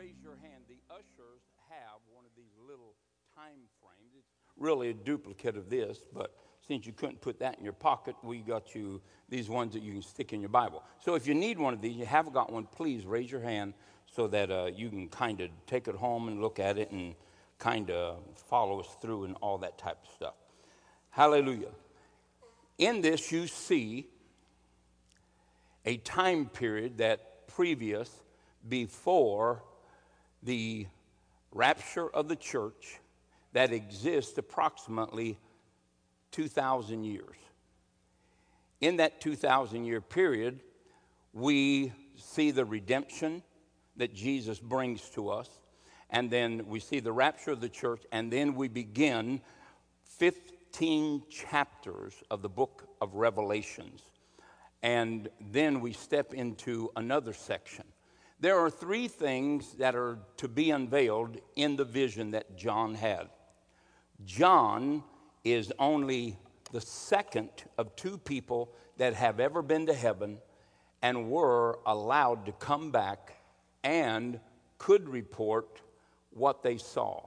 raise your hand, the ushers have one of these little time frames. It's really a duplicate of this, but since you couldn't put that in your pocket, we got you these ones that you can stick in your Bible. So if you need one of these, you haven't got one, please raise your hand so that uh, you can kind of take it home and look at it and kind of follow us through and all that type of stuff. Hallelujah. In this, you see a time period that previous before the rapture of the church that exists approximately 2,000 years. In that 2,000 year period, we see the redemption that Jesus brings to us, and then we see the rapture of the church, and then we begin 15 chapters of the book of Revelations. And then we step into another section there are three things that are to be unveiled in the vision that John had. John is only the second of two people that have ever been to heaven and were allowed to come back and could report what they saw.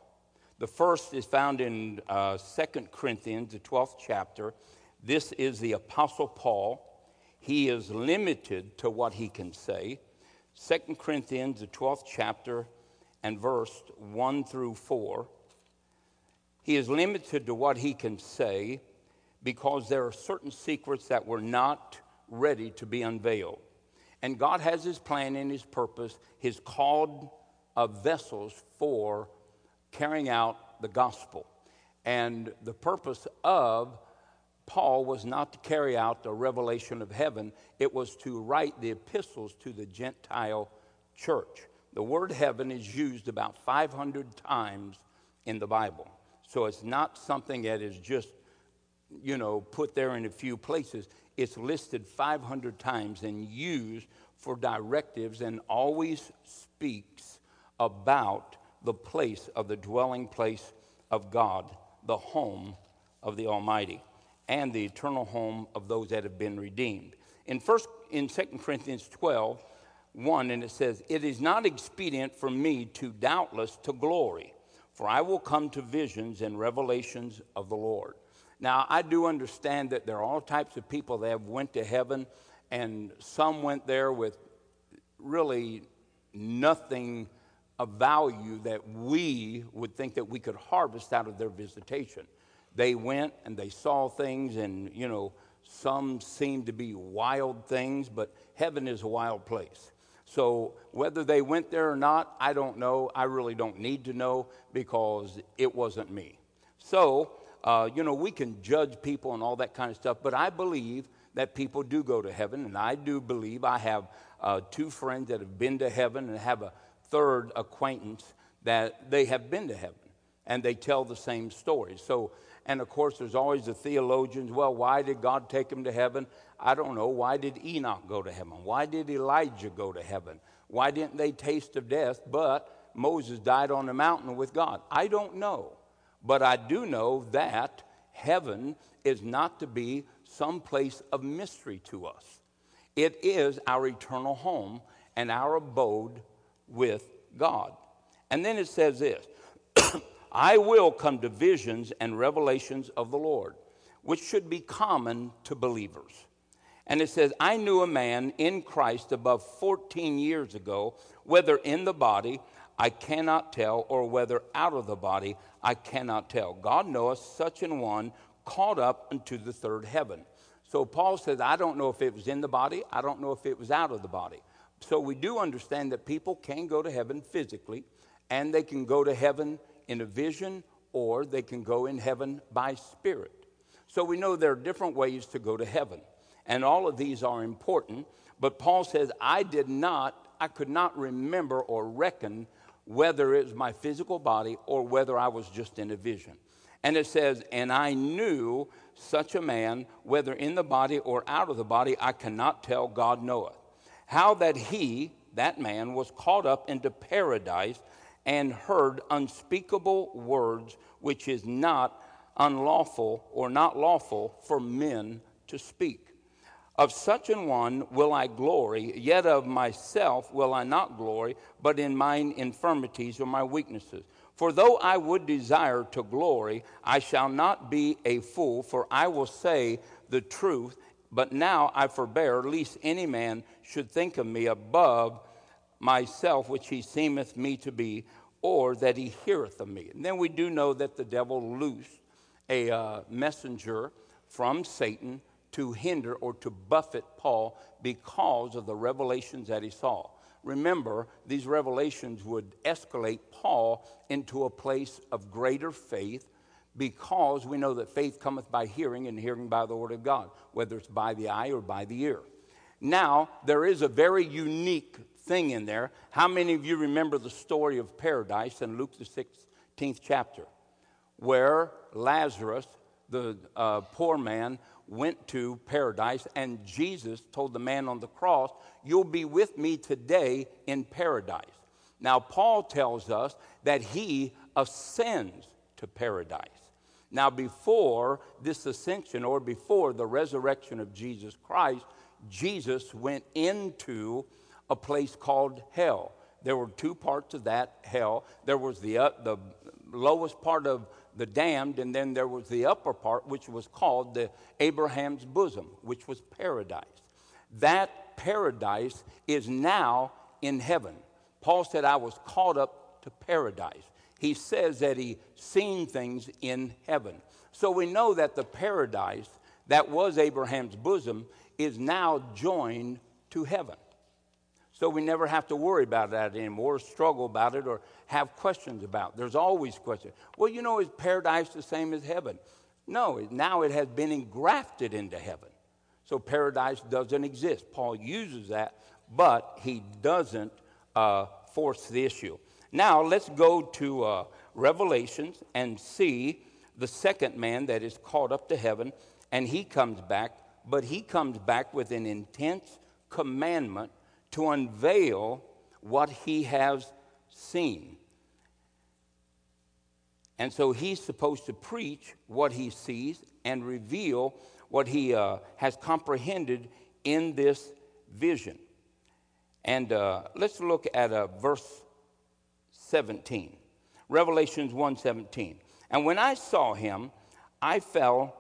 The first is found in uh, 2 Corinthians, the 12th chapter. This is the Apostle Paul. He is limited to what he can say. 2 Corinthians, the 12th chapter, and verse 1 through 4. He is limited to what he can say because there are certain secrets that were not ready to be unveiled. And God has his plan and his purpose, his called of vessels for carrying out the gospel. And the purpose of Paul was not to carry out the revelation of heaven, it was to write the epistles to the Gentile church. The word heaven is used about 500 times in the Bible. So it's not something that is just, you know, put there in a few places. It's listed 500 times and used for directives and always speaks about the place of the dwelling place of God, the home of the Almighty and the eternal home of those that have been redeemed. In first in 2 Corinthians 12, 1, and it says, It is not expedient for me to doubtless to glory, for I will come to visions and revelations of the Lord. Now I do understand that there are all types of people that have went to heaven, and some went there with really nothing of value that we would think that we could harvest out of their visitation they went and they saw things, and, you know, some seemed to be wild things, but heaven is a wild place. So whether they went there or not, I don't know. I really don't need to know because it wasn't me. So, uh, you know, we can judge people and all that kind of stuff, but I believe that people do go to heaven, and I do believe I have uh, two friends that have been to heaven and have a third acquaintance that they have been to heaven, and they tell the same story. So and of course, there's always the theologians. Well, why did God take him to heaven? I don't know. Why did Enoch go to heaven? Why did Elijah go to heaven? Why didn't they taste of death? But Moses died on the mountain with God. I don't know. But I do know that heaven is not to be some place of mystery to us. It is our eternal home and our abode with God. And then it says this I will come to visions and revelations of the Lord, which should be common to believers. And it says, I knew a man in Christ above 14 years ago, whether in the body, I cannot tell, or whether out of the body, I cannot tell. God knoweth such an one caught up unto the third heaven. So Paul says, I don't know if it was in the body, I don't know if it was out of the body. So we do understand that people can go to heaven physically, and they can go to heaven in a vision or they can go in heaven by spirit. So we know there are different ways to go to heaven, and all of these are important. But Paul says, I did not, I could not remember or reckon whether it was my physical body or whether I was just in a vision. And it says, And I knew such a man, whether in the body or out of the body, I cannot tell, God knoweth. How that he, that man, was caught up into paradise and heard unspeakable words which is not unlawful or not lawful for men to speak. Of such an one will I glory, yet of myself will I not glory, but in mine infirmities or my weaknesses. For though I would desire to glory, I shall not be a fool, for I will say the truth. But now I forbear, lest any man should think of me above myself, which he seemeth me to be, or that he heareth of me. And then we do know that the devil loosed a uh, messenger from Satan to hinder or to buffet Paul because of the revelations that he saw. Remember, these revelations would escalate Paul into a place of greater faith because we know that faith cometh by hearing and hearing by the word of God, whether it's by the eye or by the ear. Now, there is a very unique thing in there. How many of you remember the story of paradise in Luke, the 16th chapter, where Lazarus, the uh, poor man, went to paradise, and Jesus told the man on the cross, You'll be with me today in paradise. Now, Paul tells us that he ascends to paradise. Now, before this ascension or before the resurrection of Jesus Christ, Jesus went into a place called hell. There were two parts of that hell. There was the, uh, the lowest part of the damned, and then there was the upper part, which was called the Abraham's bosom, which was paradise. That paradise is now in heaven. Paul said, I was caught up to paradise. He says that he seen things in heaven. So we know that the paradise that was Abraham's bosom is now joined to heaven. So we never have to worry about that anymore, struggle about it, or have questions about. It. There's always questions. Well, you know, is paradise the same as heaven? No, now it has been engrafted into heaven. So paradise doesn't exist. Paul uses that, but he doesn't uh, force the issue. Now let's go to uh, Revelations and see the second man that is caught up to heaven, and he comes back, but he comes back with an intense commandment to unveil what he has seen. And so he's supposed to preach what he sees and reveal what he uh, has comprehended in this vision. And uh, let's look at uh, verse 17. Revelations 1:17. And when I saw him, I fell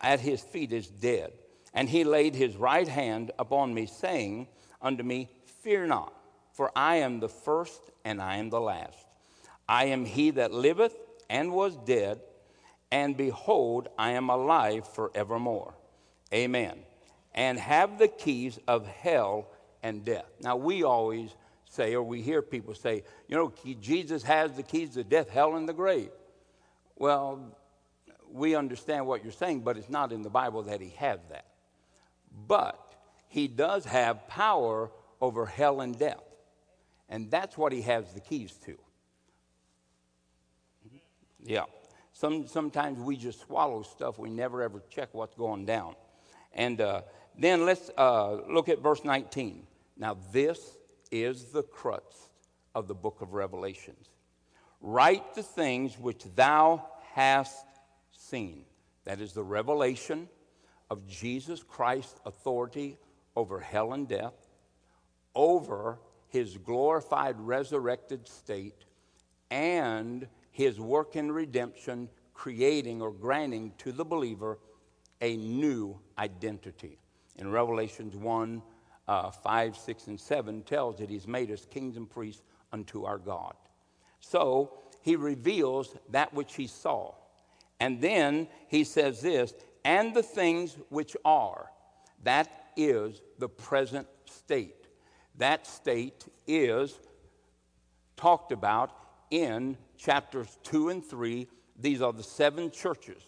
at his feet as dead. And he laid his right hand upon me, saying unto me, Fear not, for I am the first and I am the last. I am he that liveth and was dead, and behold, I am alive forevermore. Amen. And have the keys of hell and death. Now, we always say, or we hear people say, you know, Jesus has the keys to death, hell, and the grave. Well, we understand what you're saying, but it's not in the Bible that he has that. But he does have power over hell and death. And that's what he has the keys to. Yeah. Some, sometimes we just swallow stuff, we never ever check what's going down. And uh, then let's uh, look at verse 19. Now, this is the crux of the book of Revelations. Write the things which thou hast seen. That is the revelation of Jesus Christ's authority over hell and death over his glorified resurrected state and his work in redemption, creating or granting to the believer a new identity. In Revelations 1 uh, 5, 6, and 7 tells that he's made us kings and priests unto our God. So he reveals that which he saw. And then he says this, and the things which are. That is the present state. That state is talked about in chapters 2 and 3. These are the seven churches.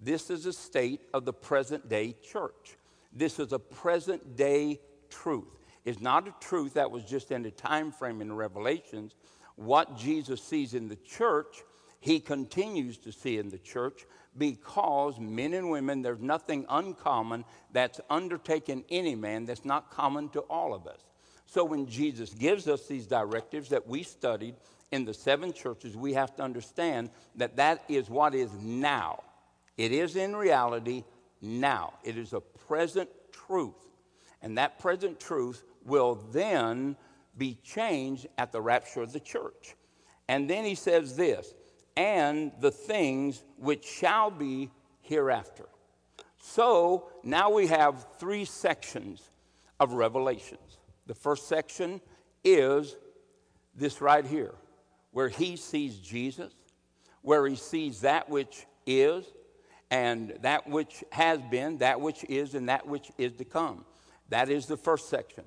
This is a state of the present day church. This is a present day truth. It's not a truth that was just in a time frame in Revelations. What Jesus sees in the church, he continues to see in the church because men and women, there's nothing uncommon that's undertaken any man that's not common to all of us. So when Jesus gives us these directives that we studied in the seven churches, we have to understand that that is what is now. It is in reality now. It is a present truth. And that present truth will then be changed at the rapture of the church. And then he says this, and the things which shall be hereafter. So now we have three sections of Revelations. The first section is this right here, where he sees Jesus, where he sees that which is, and that which has been, that which is, and that which is to come. That is the first section.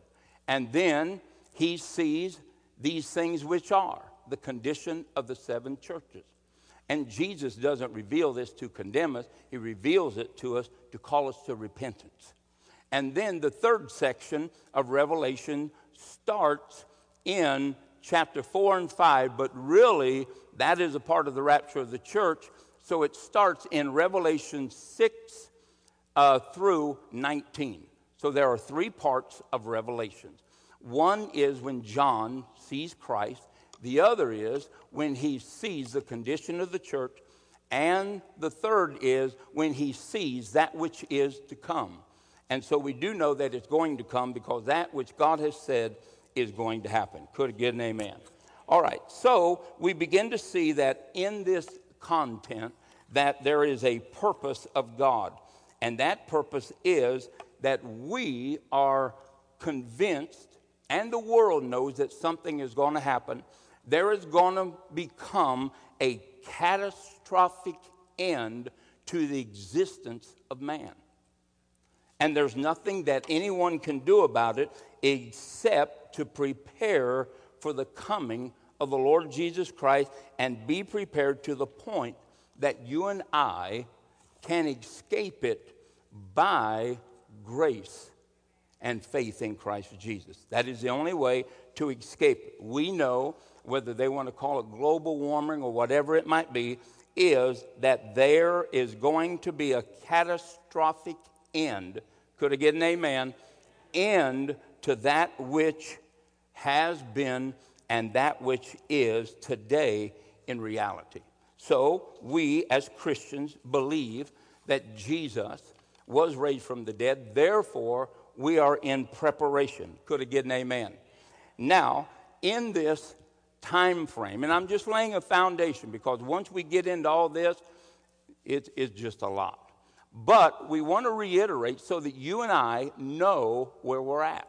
And then he sees these things which are the condition of the seven churches. And Jesus doesn't reveal this to condemn us, he reveals it to us to call us to repentance. And then the third section of Revelation starts in chapter 4 and 5, but really that is a part of the rapture of the church. So it starts in Revelation 6 uh, through 19. So there are three parts of Revelations. One is when John sees Christ, the other is when he sees the condition of the church, and the third is when he sees that which is to come. And so we do know that it's going to come because that which God has said is going to happen. Could get an amen? All right, so we begin to see that in this content that there is a purpose of God. And that purpose is that we are convinced and the world knows that something is going to happen. There is going to become a catastrophic end to the existence of man. And there's nothing that anyone can do about it except to prepare for the coming of the Lord Jesus Christ and be prepared to the point that you and I can escape it by grace and faith in Christ Jesus. That is the only way to escape it. We know, whether they want to call it global warming or whatever it might be, is that there is going to be a catastrophic end. Could I get an amen? End to that which has been and that which is today in reality. So, we as Christians believe that Jesus was raised from the dead. Therefore, we are in preparation. Could I get an amen? Now, in this time frame, and I'm just laying a foundation because once we get into all this, it, it's just a lot. But we want to reiterate so that you and I know where we're at.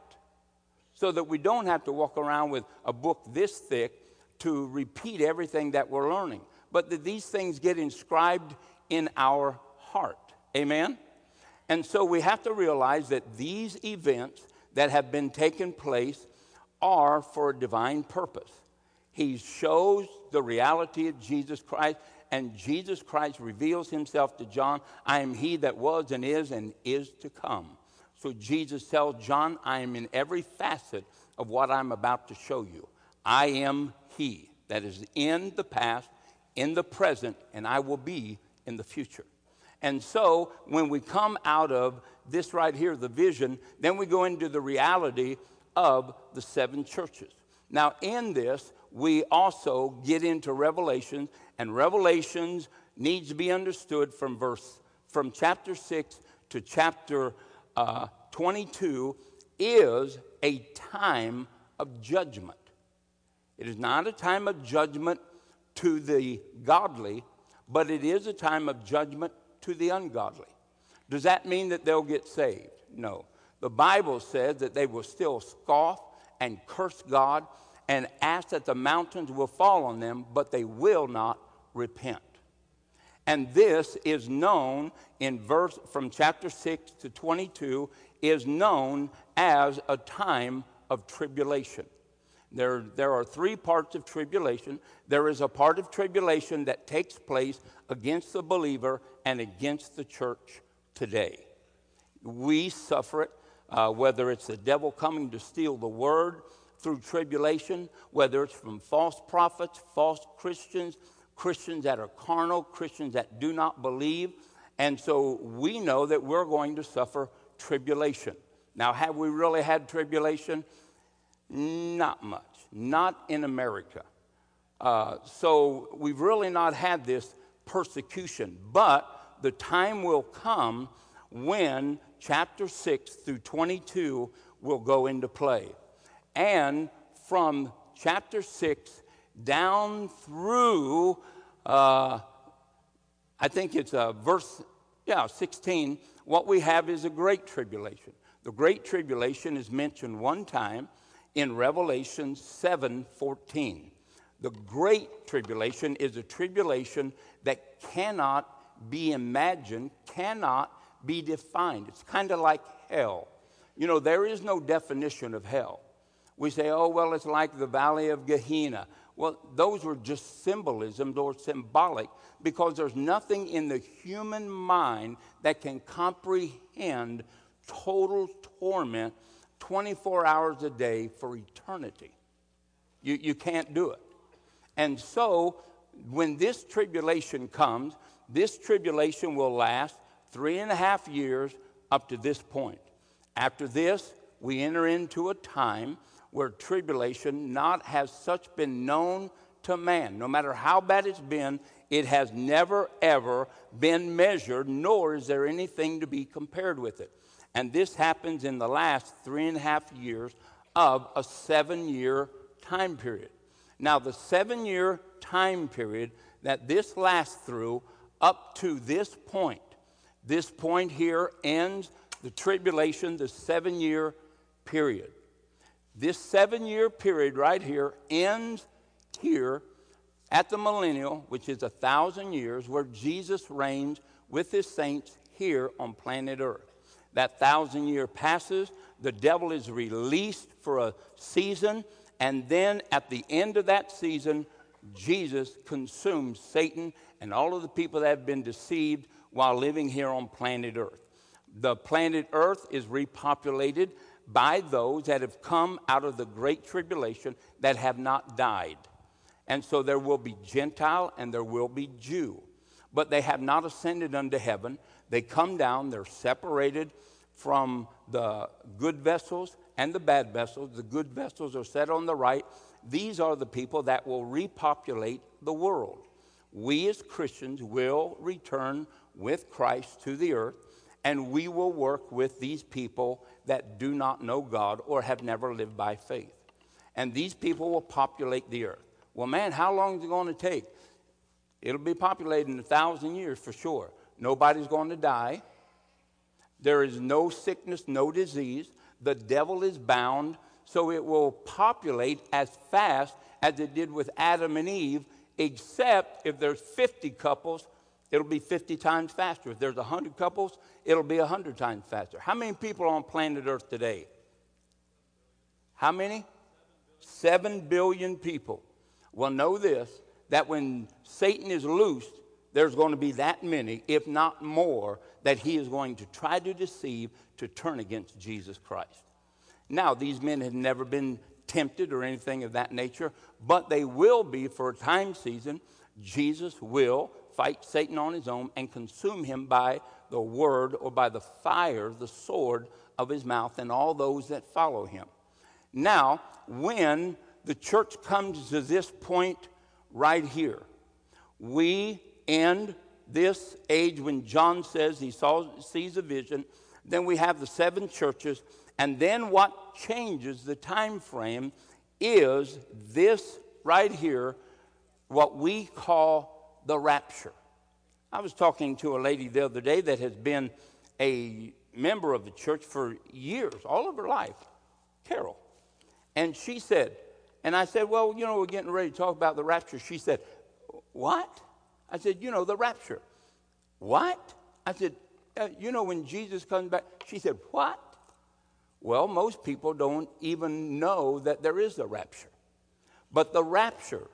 So that we don't have to walk around with a book this thick to repeat everything that we're learning. But that these things get inscribed in our heart. Amen? And so we have to realize that these events that have been taking place are for a divine purpose. He shows the reality of Jesus Christ, and Jesus Christ reveals himself to John I am he that was and is and is to come. So Jesus tells John, I am in every facet of what I'm about to show you. I am he that is in the past, in the present, and I will be in the future. And so when we come out of this right here, the vision, then we go into the reality of the seven churches. Now, in this, we also get into Revelations, and Revelations needs to be understood from verse from chapter 6 to chapter uh, 22 is a time of judgment. It is not a time of judgment to the godly, but it is a time of judgment to the ungodly. Does that mean that they'll get saved? No. The Bible says that they will still scoff and curse God and ask that the mountains will fall on them, but they will not repent. And this is known in verse from chapter 6 to 22 is known as a time of tribulation. There, there are three parts of tribulation. There is a part of tribulation that takes place against the believer and against the church today. We suffer it, uh, whether it's the devil coming to steal the word through tribulation, whether it's from false prophets, false Christians, Christians that are carnal, Christians that do not believe. And so we know that we're going to suffer tribulation. Now, have we really had tribulation? Not much, not in America. Uh, so we've really not had this persecution, but the time will come when chapter 6 through 22 will go into play. And from chapter 6 down through, uh, I think it's uh, verse, yeah, 16, what we have is a great tribulation. The great tribulation is mentioned one time in Revelation 7 14. The great tribulation is a tribulation that cannot be imagined, cannot be defined. It's kind of like hell. You know, there is no definition of hell. We say, oh, well, it's like the valley of Gehenna. Well, those were just symbolisms or symbolic because there's nothing in the human mind that can comprehend total torment 24 hours a day for eternity. You, you can't do it. And so, when this tribulation comes, this tribulation will last three and a half years up to this point. After this, we enter into a time where tribulation not has such been known to man. No matter how bad it's been, it has never ever been measured, nor is there anything to be compared with it. And this happens in the last three and a half years of a seven year time period. Now, the seven year time period that this lasts through up to this point, this point here ends the tribulation, the seven year period. This seven year period right here ends here at the millennial, which is a thousand years, where Jesus reigns with his saints here on planet Earth. That thousand year passes, the devil is released for a season, and then at the end of that season, Jesus consumes Satan and all of the people that have been deceived while living here on planet Earth. The planet Earth is repopulated by those that have come out of the great tribulation that have not died. And so there will be Gentile and there will be Jew. But they have not ascended unto heaven. They come down, they're separated from the good vessels and the bad vessels. The good vessels are set on the right. These are the people that will repopulate the world. We as Christians will return with Christ to the earth, and we will work with these people that do not know God or have never lived by faith. And these people will populate the earth. Well, man, how long is it going to take? It'll be populated in a thousand years for sure. Nobody's going to die. There is no sickness, no disease. The devil is bound, so it will populate as fast as it did with Adam and Eve, except if there's 50 couples, it'll be 50 times faster. If there's 100 couples, it'll be 100 times faster. How many people on planet Earth today? How many? Seven billion people. Well, know this that when Satan is loosed, there's going to be that many, if not more, that he is going to try to deceive to turn against Jesus Christ. Now, these men have never been tempted or anything of that nature, but they will be for a time season. Jesus will fight Satan on his own and consume him by the word or by the fire, the sword of his mouth, and all those that follow him. Now, when the church comes to this point right here, we end this age when John says he saw, sees a vision. Then we have the seven churches. And then what changes the time frame is this right here, what we call the rapture. I was talking to a lady the other day that has been a member of the church for years, all of her life, Carol. And she said, and I said, Well, you know, we're getting ready to talk about the rapture. She said, What? I said, You know, the rapture. What? I said, uh, You know, when Jesus comes back. She said, What? Well, most people don't even know that there is a rapture. But the rapture,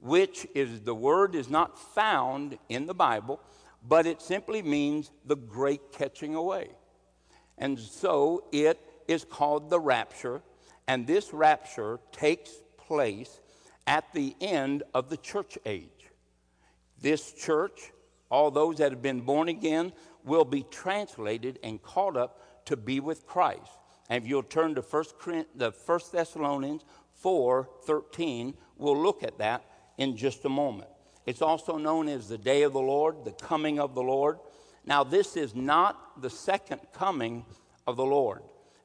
which is the word is not found in the Bible, but it simply means the great catching away. And so it is called the rapture, and this rapture takes place at the end of the church age. This church, all those that have been born again, will be translated and caught up to be with Christ. And if you'll turn to 1, the 1 Thessalonians 4 13, we'll look at that in just a moment. It's also known as the day of the Lord, the coming of the Lord. Now, this is not the second coming of the Lord.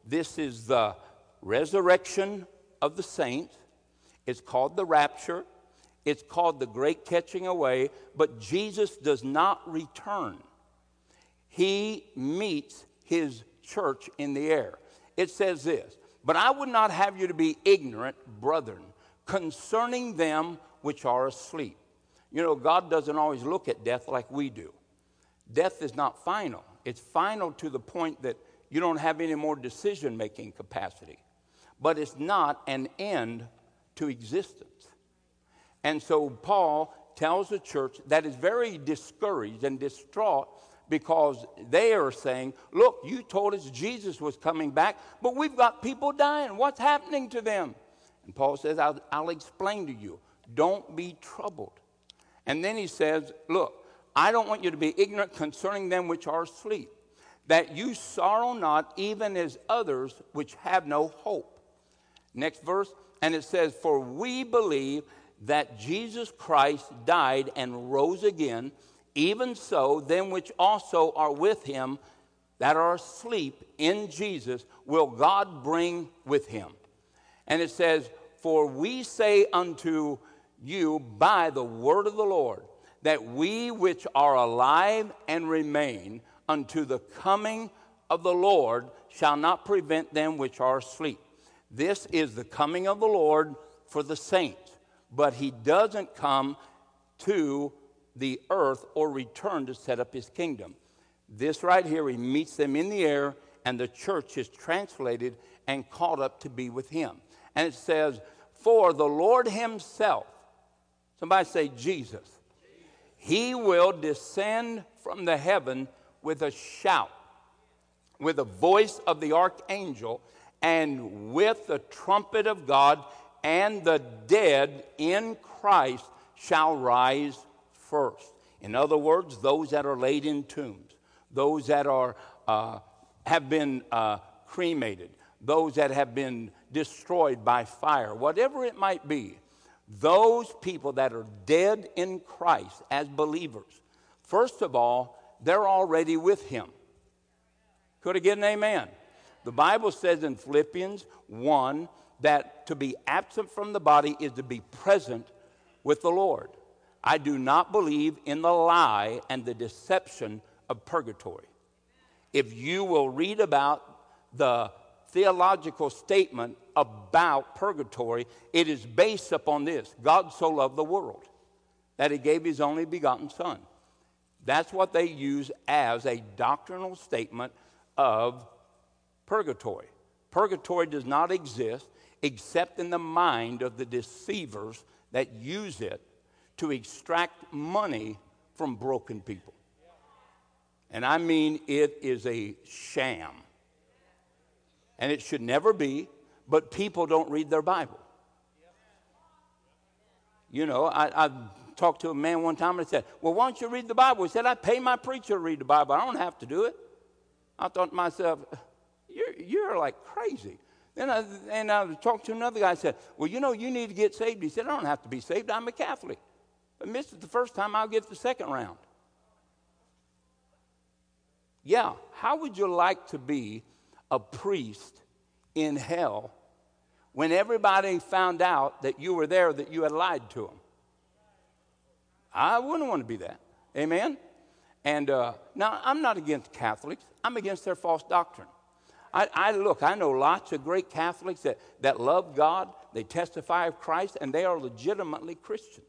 This is the resurrection of the saints. It's called the rapture. It's called the great catching away. But Jesus does not return, He meets His church in the air. It says this But I would not have you to be ignorant, brethren, concerning them which are asleep. You know, God doesn't always look at death like we do. Death is not final, it's final to the point that you don't have any more decision making capacity. But it's not an end to existence. And so Paul tells the church that is very discouraged and distraught because they are saying, Look, you told us Jesus was coming back, but we've got people dying. What's happening to them? And Paul says, I'll, I'll explain to you. Don't be troubled. And then he says, Look, I don't want you to be ignorant concerning them which are asleep, that you sorrow not, even as others which have no hope. Next verse, and it says, For we believe that Jesus Christ died and rose again, even so, them which also are with him that are asleep in Jesus will God bring with him. And it says, For we say unto you by the word of the Lord, that we which are alive and remain unto the coming of the Lord shall not prevent them which are asleep. This is the coming of the Lord for the saints, but he doesn't come to the earth or return to set up his kingdom. This right here, he meets them in the air, and the church is translated and called up to be with him. And it says, For the Lord himself, somebody say Jesus, he will descend from the heaven with a shout, with the voice of the archangel, and with the trumpet of God, and the dead in Christ shall rise first. In other words, those that are laid in tombs, those that are, uh, have been uh, cremated, those that have been destroyed by fire, whatever it might be, those people that are dead in Christ as believers, first of all, they're already with Him. Could I get an amen? The Bible says in Philippians 1 that to be absent from the body is to be present with the Lord. I do not believe in the lie and the deception of purgatory. If you will read about the theological statement about purgatory, it is based upon this God so loved the world that he gave his only begotten Son. That's what they use as a doctrinal statement of purgatory. Purgatory does not exist except in the mind of the deceivers that use it to extract money from broken people. And I mean, it is a sham and it should never be, but people don't read their Bible. You know, I, I talked to a man one time and I said, Well, why don't you read the Bible? He said, I pay my preacher to read the Bible. I don't have to do it. I thought to myself, You're, you're like crazy. Then I, and I talked to another guy and said, Well, you know, you need to get saved. He said, I don't have to be saved. I'm a Catholic. I missed it the first time, I'll get the second round. Yeah, how would you like to be a priest in hell when everybody found out that you were there, that you had lied to them. I wouldn't want to be that. Amen? And uh, now, I'm not against Catholics, I'm against their false doctrine. I, I, look, I know lots of great Catholics that, that love God, they testify of Christ, and they are legitimately Christians.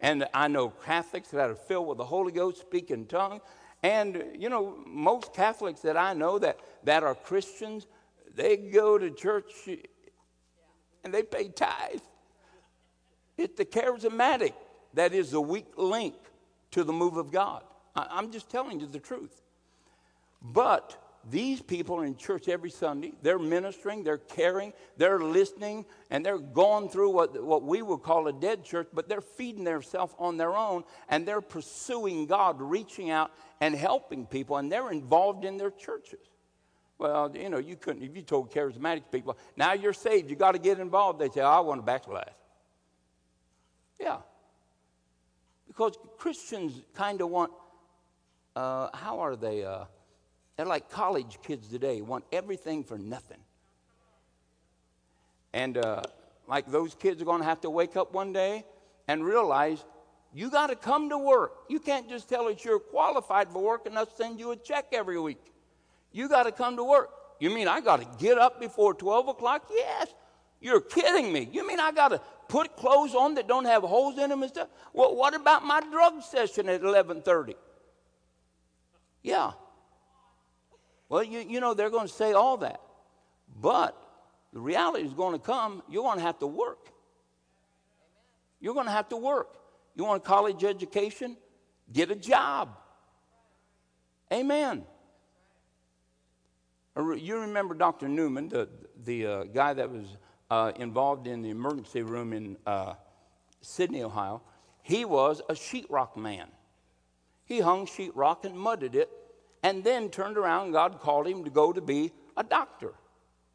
And I know Catholics that are filled with the Holy Ghost, speak in tongues, and, you know, most Catholics that I know that, that are Christians, they go to church and they pay tithe. It's the charismatic that is the weak link to the move of God. I, am just telling you the truth. But these people are in church every Sunday. They're ministering, they're caring, they're listening, and they're going through what, what we would call a dead church, but they're feeding themselves on their own and they're pursuing God, reaching out and helping people, and they're involved in their churches. Well, you know, you couldn't, if you told charismatic people, now you're saved, you got to get involved, they say, oh, I want to backslide. Yeah. Because Christians kind of want uh, how are they? Uh, they're like college kids today, want everything for nothing. And uh, like those kids are going to have to wake up one day and realize you got to come to work. You can't just tell us you're qualified for work and us send you a check every week. You got to come to work. You mean I got to get up before 12 o'clock? Yes. You're kidding me. You mean I got to put clothes on that don't have holes in them and stuff? Well, what about my drug session at 11:30? Yeah. Well, you, you know they're going to say all that, but the reality is going to come. You're going to have to work. You're going to have to work. You want a college education? Get a job. Amen. You remember Dr. Newman, the, the uh, guy that was uh, involved in the emergency room in uh, Sidney, Ohio. He was a sheetrock man. He hung sheetrock and mudded it, and then turned around. God called him to go to be a doctor.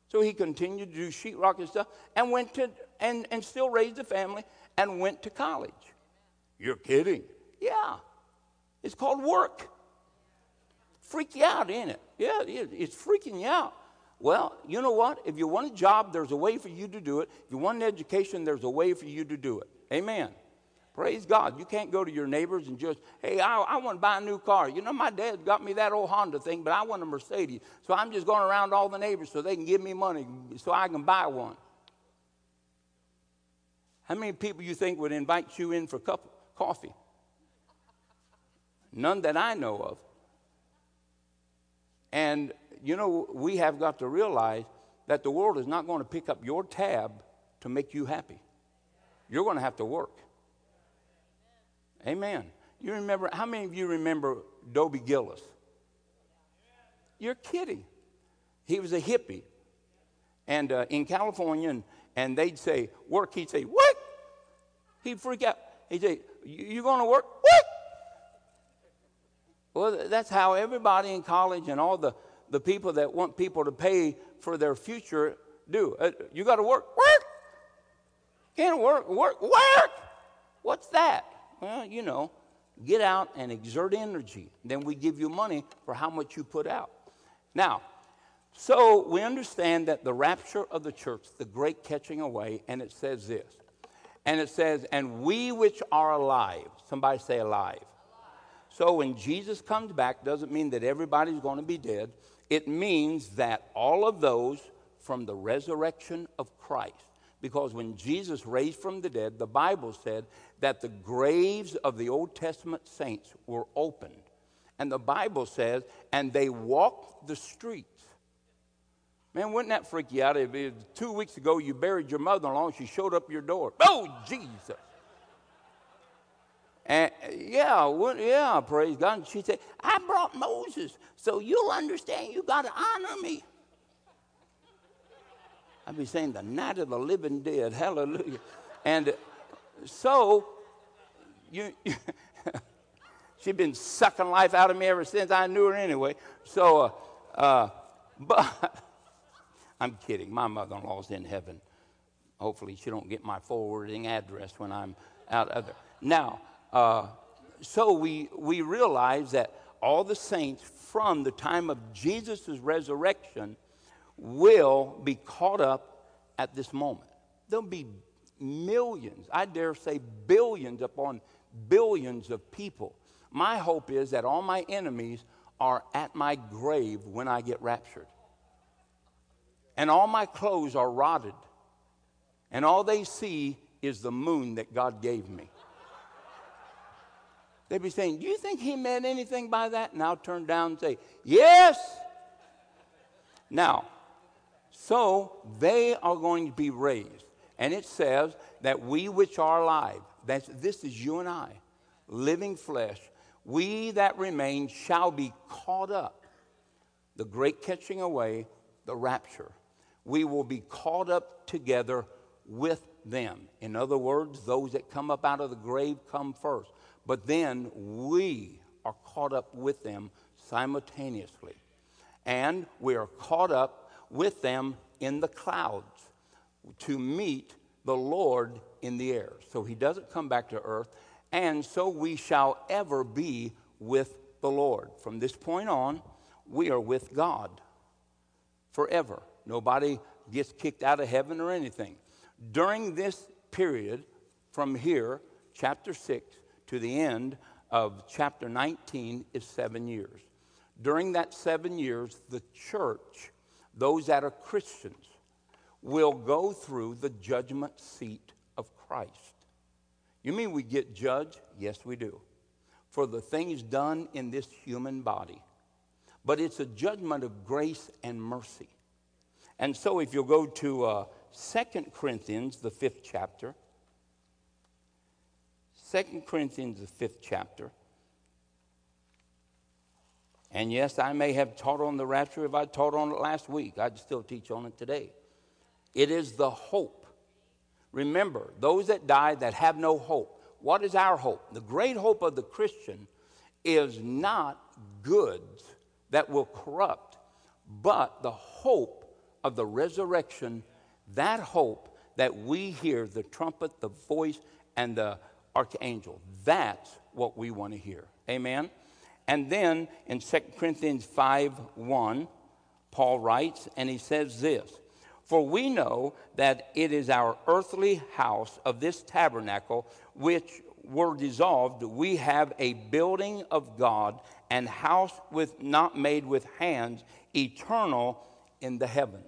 So he continued to do sheetrock and stuff, and went to and, and still raised a family and went to college. You're kidding? Yeah. It's called work. Freak you out, ain't it? Yeah, it's freaking you out. Well, you know what? If you want a job, there's a way for you to do it. If you want an education, there's a way for you to do it. Amen. Praise God. You can't go to your neighbors and just, hey, I, I want to buy a new car. You know, my dad got me that old Honda thing, but I want a Mercedes. So I'm just going around all the neighbors so they can give me money so I can buy one. How many people you think would invite you in for a cup of coffee? None that I know of. And, you know, we have got to realize that the world is not going to pick up your tab to make you happy. You're going to have to work. Amen. You remember, how many of you remember Dobie Gillis? You're kidding. He was a hippie. And uh, in California, and, and they'd say, work. He'd say, what? He'd freak out. He'd say, you going to work? What? Well, that's how everybody in college and all the, the people that want people to pay for their future do. Uh, you got to work. Work. Can't work. Work. Work. What's that? Well, you know, get out and exert energy. Then we give you money for how much you put out. Now, so we understand that the rapture of the church, the great catching away, and it says this. And it says, and we which are alive, somebody say alive. So when Jesus comes back, doesn't mean that everybody's going to be dead. It means that all of those from the resurrection of Christ, because when Jesus raised from the dead, the Bible said that the graves of the Old Testament saints were opened. And the Bible says, and they walked the streets. Man, wouldn't that freak you out if two weeks ago you buried your mother in law and she showed up your door? Oh, Jesus. And yeah, well, yeah, praise God. She said, I brought Moses, so you'll understand you got to honor me. I'd be saying the night of the living dead, hallelujah. And so, you, she'd been sucking life out of me ever since I knew her anyway. So, uh, uh, but I'm kidding. My mother-in-law's in heaven. Hopefully, she don't get my forwarding address when I'm out of there. Now, uh, so we, we realize that all the saints from the time of Jesus' resurrection will be caught up at this moment. There'll be millions, I dare say billions upon billions of people. My hope is that all my enemies are at my grave when I get raptured. And all my clothes are rotted. And all they see is the moon that God gave me. They'd be saying, Do you think he meant anything by that? And I'll turn down and say, Yes. Now, so they are going to be raised. And it says that we which are alive, that's, this is you and I, living flesh, we that remain shall be caught up. The great catching away, the rapture. We will be caught up together with them. In other words, those that come up out of the grave come first but then we are caught up with them simultaneously. And we are caught up with them in the clouds to meet the Lord in the air. So he doesn't come back to earth, and so we shall ever be with the Lord. From this point on, we are with God forever. Nobody gets kicked out of heaven or anything. During this period, from here, chapter 6, to the end of chapter 19 is seven years. During that seven years, the church, those that are Christians, will go through the judgment seat of Christ. You mean we get judged? Yes, we do. For the things done in this human body. But it's a judgment of grace and mercy. And so if you'll go to uh, 2 Corinthians, the fifth chapter, 2 Corinthians, the fifth chapter. And yes, I may have taught on the rapture. If I taught on it last week, I'd still teach on it today. It is the hope. Remember, those that die that have no hope. What is our hope? The great hope of the Christian is not goods that will corrupt, but the hope of the resurrection, that hope that we hear the trumpet, the voice, and the archangel. That's what we want to hear. Amen? And then in 2 Corinthians 5 1, Paul writes, and he says this For we know that it is our earthly house of this tabernacle which were dissolved. We have a building of God and house with not made with hands, eternal in the heavens.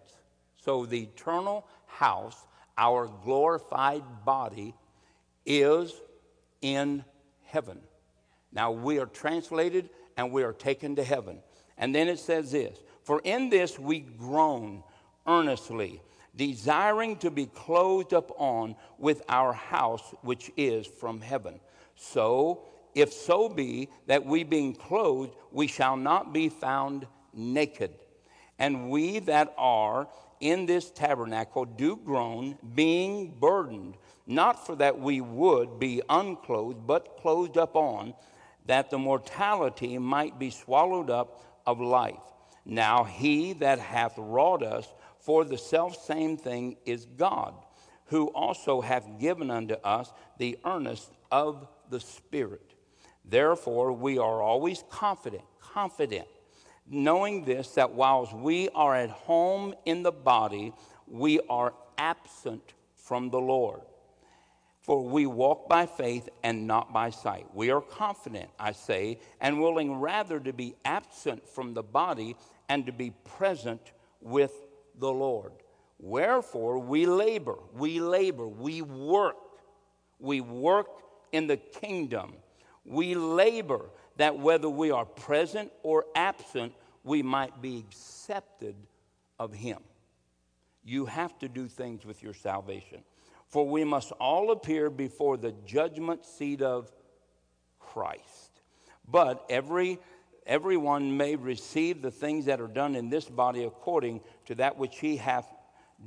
So the eternal house, our glorified body, is in heaven. Now we are translated and we are taken to heaven. And then it says this For in this we groan earnestly, desiring to be clothed up on with our house which is from heaven. So, if so be that we being clothed, we shall not be found naked. And we that are in this tabernacle do groan, being burdened not for that we would be unclothed, but clothed up on, that the mortality might be swallowed up of life. Now he that hath wrought us for the self same thing is God, who also hath given unto us the earnest of the Spirit. Therefore, we are always confident, confident, knowing this, that whilst we are at home in the body, we are absent from the Lord. For we walk by faith and not by sight. We are confident, I say, and willing rather to be absent from the body and to be present with the Lord. Wherefore we labor, we labor, we work, we work in the kingdom. We labor that whether we are present or absent, we might be accepted of Him. You have to do things with your salvation. For we must all appear before the judgment seat of Christ. But every everyone may receive the things that are done in this body according to that which he hath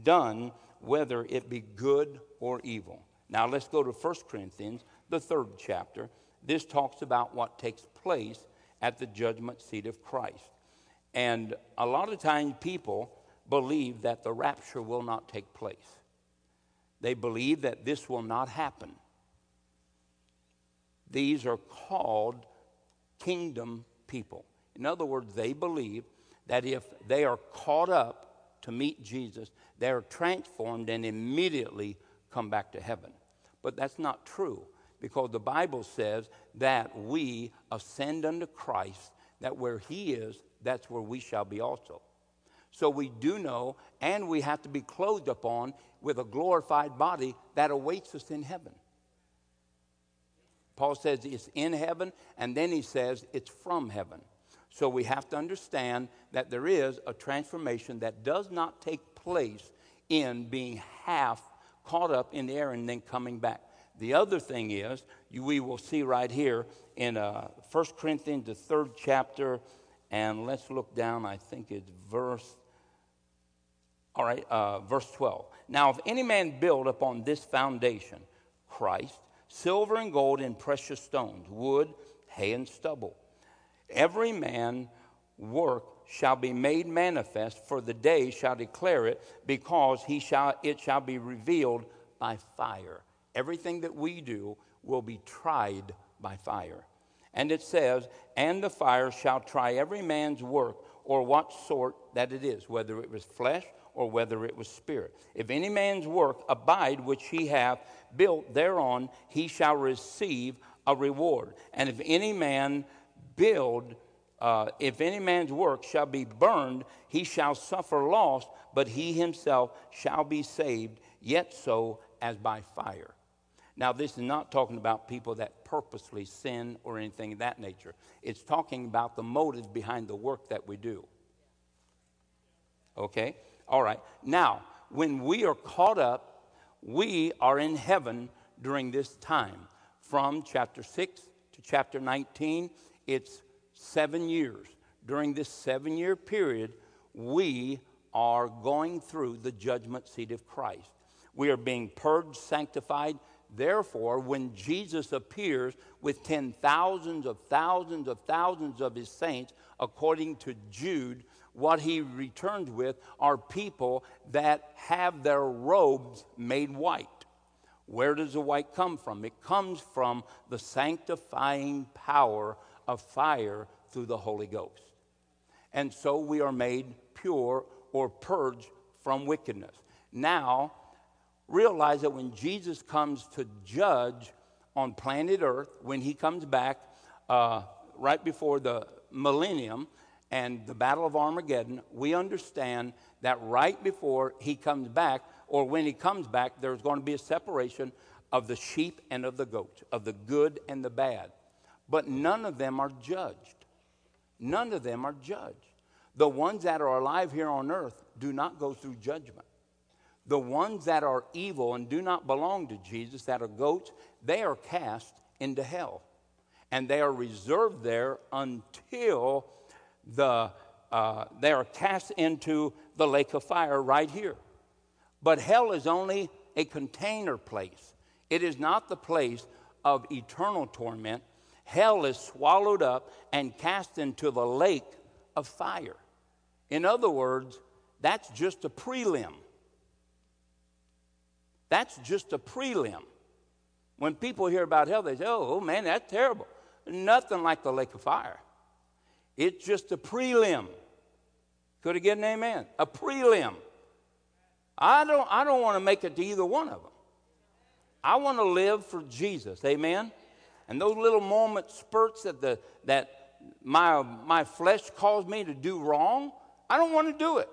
done, whether it be good or evil. Now let's go to 1 Corinthians, the third chapter. This talks about what takes place at the judgment seat of Christ. And a lot of times people believe that the rapture will not take place. They believe that this will not happen. These are called kingdom people. In other words, they believe that if they are caught up to meet Jesus, they are transformed and immediately come back to heaven. But that's not true because the Bible says that we ascend unto Christ, that where He is, that's where we shall be also. So we do know, and we have to be clothed upon with a glorified body that awaits us in heaven. Paul says it's in heaven, and then he says it's from heaven. So we have to understand that there is a transformation that does not take place in being half caught up in the air and then coming back. The other thing is, we will see right here in uh, 1 Corinthians, the third chapter, and let's look down, I think it's verse, all right, uh, verse 12. Now, if any man build upon this foundation, Christ, silver and gold and precious stones, wood, hay, and stubble, every man work shall be made manifest, for the day shall declare it, because he shall, it shall be revealed by fire. Everything that we do will be tried by fire. And it says, And the fire shall try every man's work, or what sort that it is, whether it was flesh or whether it was spirit. If any man's work abide which he hath built thereon, he shall receive a reward. And if any man build, uh, if any man's work shall be burned, he shall suffer loss, but he himself shall be saved, yet so as by fire. Now, this is not talking about people that purposely sin or anything of that nature. It's talking about the motive behind the work that we do. Okay? All right. Now, when we are caught up, we are in heaven during this time. From chapter 6 to chapter 19, it's seven years. During this seven year period, we are going through the judgment seat of Christ. We are being purged, sanctified. Therefore, when Jesus appears with ten thousands of thousands of thousands of his saints, according to Jude, what he returns with are people that have their robes made white. Where does the white come from? It comes from the sanctifying power of fire through the Holy Ghost. And so we are made pure or purged from wickedness. Now, realize that when Jesus comes to judge on planet Earth, when he comes back uh, right before the millennium and the Battle of Armageddon, we understand that right before he comes back, or when he comes back, there's going to be a separation of the sheep and of the goats, of the good and the bad. But none of them are judged. None of them are judged. The ones that are alive here on earth do not go through judgment. The ones that are evil and do not belong to Jesus, that are goats, they are cast into hell. And they are reserved there until the, uh, they are cast into the lake of fire right here. But hell is only a container place, it is not the place of eternal torment. Hell is swallowed up and cast into the lake of fire. In other words, that's just a prelim. That's just a prelim. When people hear about hell, they say, oh, man, that's terrible. Nothing like the lake of fire. It's just a prelim. Could I get an amen? A prelim. I don't, I don't want to make it to either one of them. I want to live for Jesus. Amen? And those little moment spurts that, the, that my, my flesh calls me to do wrong, I don't want to do it.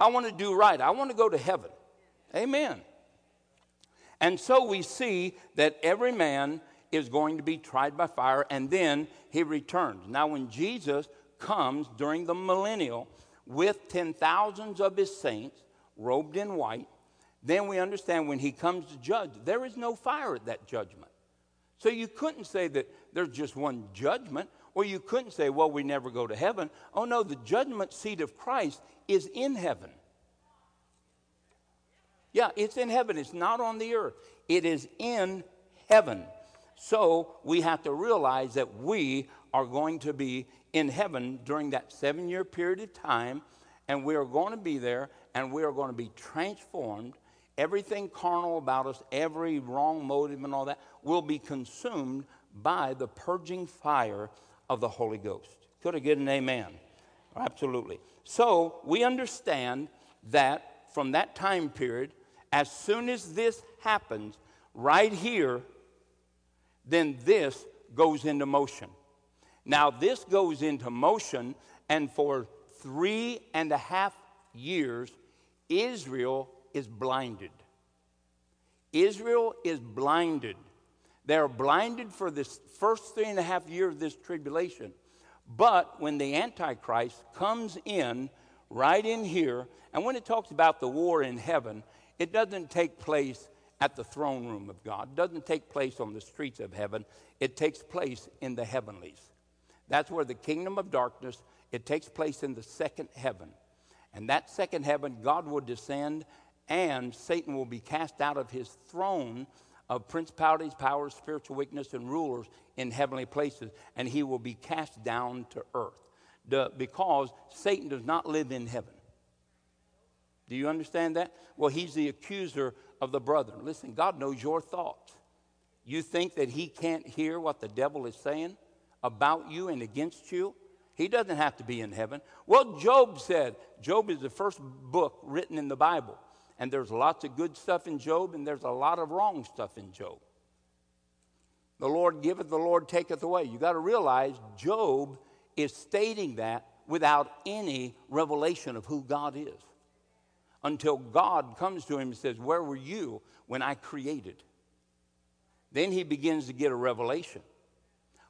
I want to do right. I want to go to heaven. Amen. And so we see that every man is going to be tried by fire and then he returns. Now, when Jesus comes during the millennial with ten thousands of his saints robed in white, then we understand when he comes to judge, there is no fire at that judgment. So you couldn't say that there's just one judgment, or you couldn't say, well, we never go to heaven. Oh, no, the judgment seat of Christ is in heaven. Yeah, it's in heaven. It's not on the earth. It is in heaven. So we have to realize that we are going to be in heaven during that seven year period of time, and we are going to be there, and we are going to be transformed. Everything carnal about us, every wrong motive and all that, will be consumed by the purging fire of the Holy Ghost. Could I get an amen? Absolutely. So we understand that from that time period, as soon as this happens right here, then this goes into motion. Now, this goes into motion, and for three and a half years, Israel is blinded. Israel is blinded. They're blinded for this first three and a half years of this tribulation. But when the Antichrist comes in, right in here, and when it talks about the war in heaven, it doesn't take place at the throne room of God. It doesn't take place on the streets of heaven. It takes place in the heavenlies. That's where the kingdom of darkness, it takes place in the second heaven. And that second heaven, God will descend and Satan will be cast out of his throne of principalities, powers, spiritual weakness, and rulers in heavenly places, and he will be cast down to earth. The, because Satan does not live in heaven. Do you understand that? Well, he's the accuser of the brethren. Listen, God knows your thoughts. You think that he can't hear what the devil is saying about you and against you? He doesn't have to be in heaven. Well, Job said, Job is the first book written in the Bible. And there's lots of good stuff in Job, and there's a lot of wrong stuff in Job. The Lord giveth, the Lord taketh away. You got to realize Job is stating that without any revelation of who God is. Until God comes to him and says, Where were you when I created? Then he begins to get a revelation.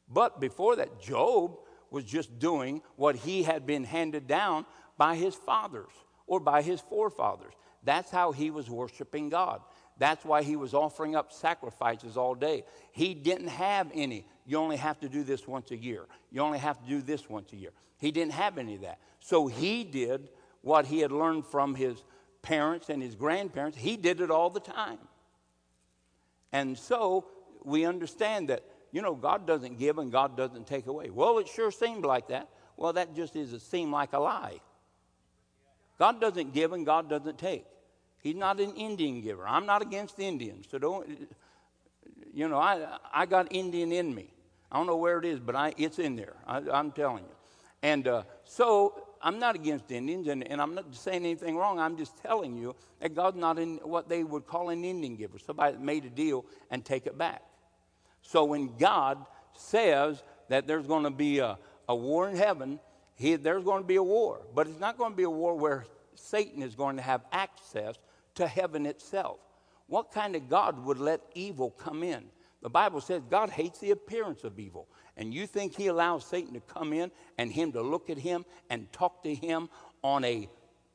But before that, Job was just doing what he had been handed down by his fathers or by his forefathers. That's how he was worshiping God. That's why he was offering up sacrifices all day. He didn't have any. You only have to do this once a year. You only have to do this once a year. He didn't have any of that. So he did what he had learned from his parents and his grandparents. He did it all the time. And so we understand that, you know, God doesn't give and God doesn't take away. Well, it sure seemed like that. Well, that just is a seem like a lie. God doesn't give and God doesn't take. He's not an Indian giver. I'm not against Indians. So don't, you know, I, I got Indian in me. I don't know where it is, but I, it's in there. I, am telling you. And uh, so I'm not against Indians, and, and, I'm not saying anything wrong. I'm just telling you that God's not in what they would call an Indian giver, somebody made a deal and take it back. So when God says that there's going to be a, a war in heaven, he, there's going to be a war. But it's not going to be a war where Satan is going to have access to heaven itself. What kind of God would let evil come in? The Bible says God hates the appearance of evil. And you think he allows Satan to come in and him to look at him and talk to him on a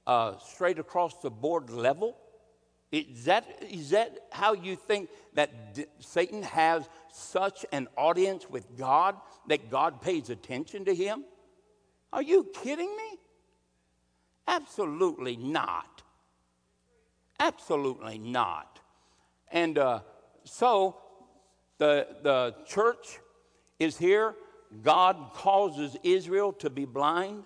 uh, straight across the board level? Is that, is that how you think that D- Satan has such an audience with God that God pays attention to him? Are you kidding me? Absolutely not. Absolutely not. And uh, so the, the church is here. God causes Israel to be blind.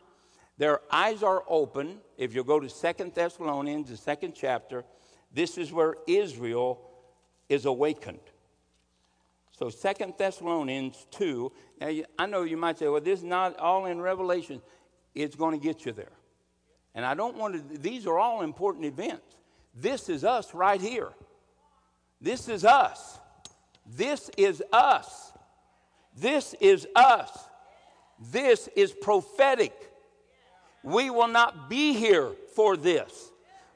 Their eyes are open. If you go to Second Thessalonians, the second chapter, this is where Israel is awakened. So Second Thessalonians 2, now I know you might say, well, this is not all in Revelation. It's going to get you there. And I don't want to, these are all important events. This is us right here. This is us. This is us. This is us. This is prophetic. We will not be here for this,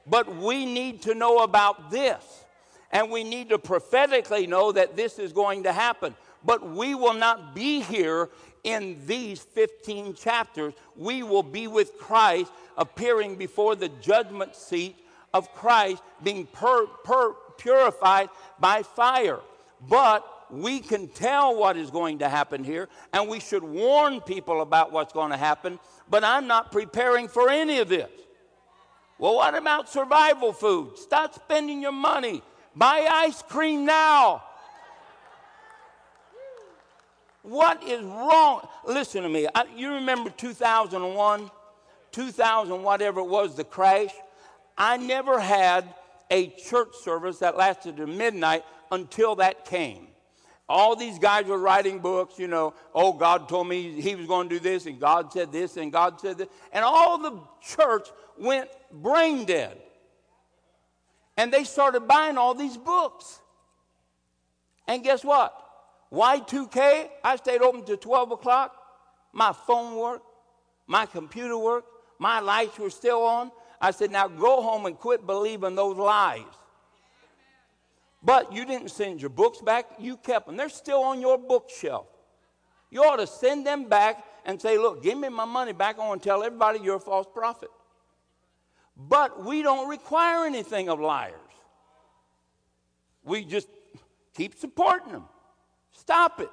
but we need to know about this. And we need to prophetically know that this is going to happen. But we will not be here in these 15 chapters. We will be with Christ appearing before the judgment seat of Christ, being per, per, purified by fire. But we can tell what is going to happen here, and we should warn people about what's going to happen, but I'm not preparing for any of this. Well, what about survival food? Stop spending your money. Buy ice cream now. What is wrong? Listen to me. I, you remember 2001, 2000, whatever it was, the crash? I never had a church service that lasted to midnight until that came. All these guys were writing books, you know, oh, God told me he was going to do this, and God said this, and God said this. And all the church went brain dead. And they started buying all these books. And guess what? Y2K, I stayed open till 12 o'clock. My phone worked, my computer worked, my lights were still on. I said, now go home and quit believing those lies. But you didn't send your books back, you kept them. They're still on your bookshelf. You ought to send them back and say, Look, give me my money back. I want to tell everybody you're a false prophet. But we don't require anything of liars. We just keep supporting them. Stop it.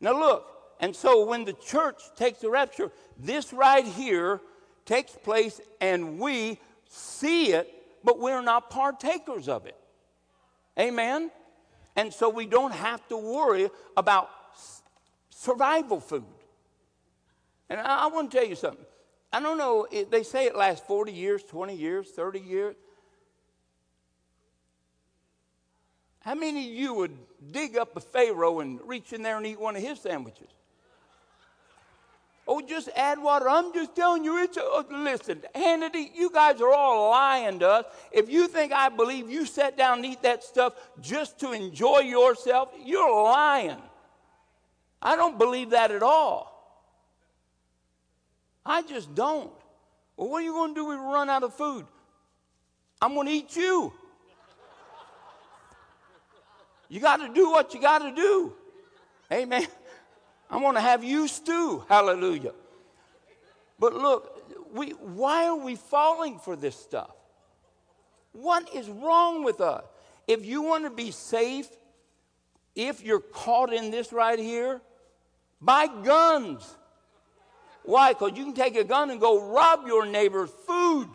Now, look, and so when the church takes the rapture, this right here takes place and we see it, but we're not partakers of it. Amen? And so we don't have to worry about survival food. And I, I want to tell you something. I don't know, they say it lasts 40 years, 20 years, 30 years. How many of you would dig up a Pharaoh and reach in there and eat one of his sandwiches? Oh, just add water. I'm just telling you, it's a, oh, listen, Hannity, you guys are all lying to us. If you think I believe you sat down and eat that stuff just to enjoy yourself, you're lying. I don't believe that at all. I just don't. Well, what are you going to do we run out of food? I'm going to eat you. You got to do what you got to do. Amen. I'm going to have you stew. Hallelujah. But look, we, why are we falling for this stuff? What is wrong with us? If you want to be safe, if you're caught in this right here, buy guns. Why? Because you can take a gun and go rob your neighbor's food.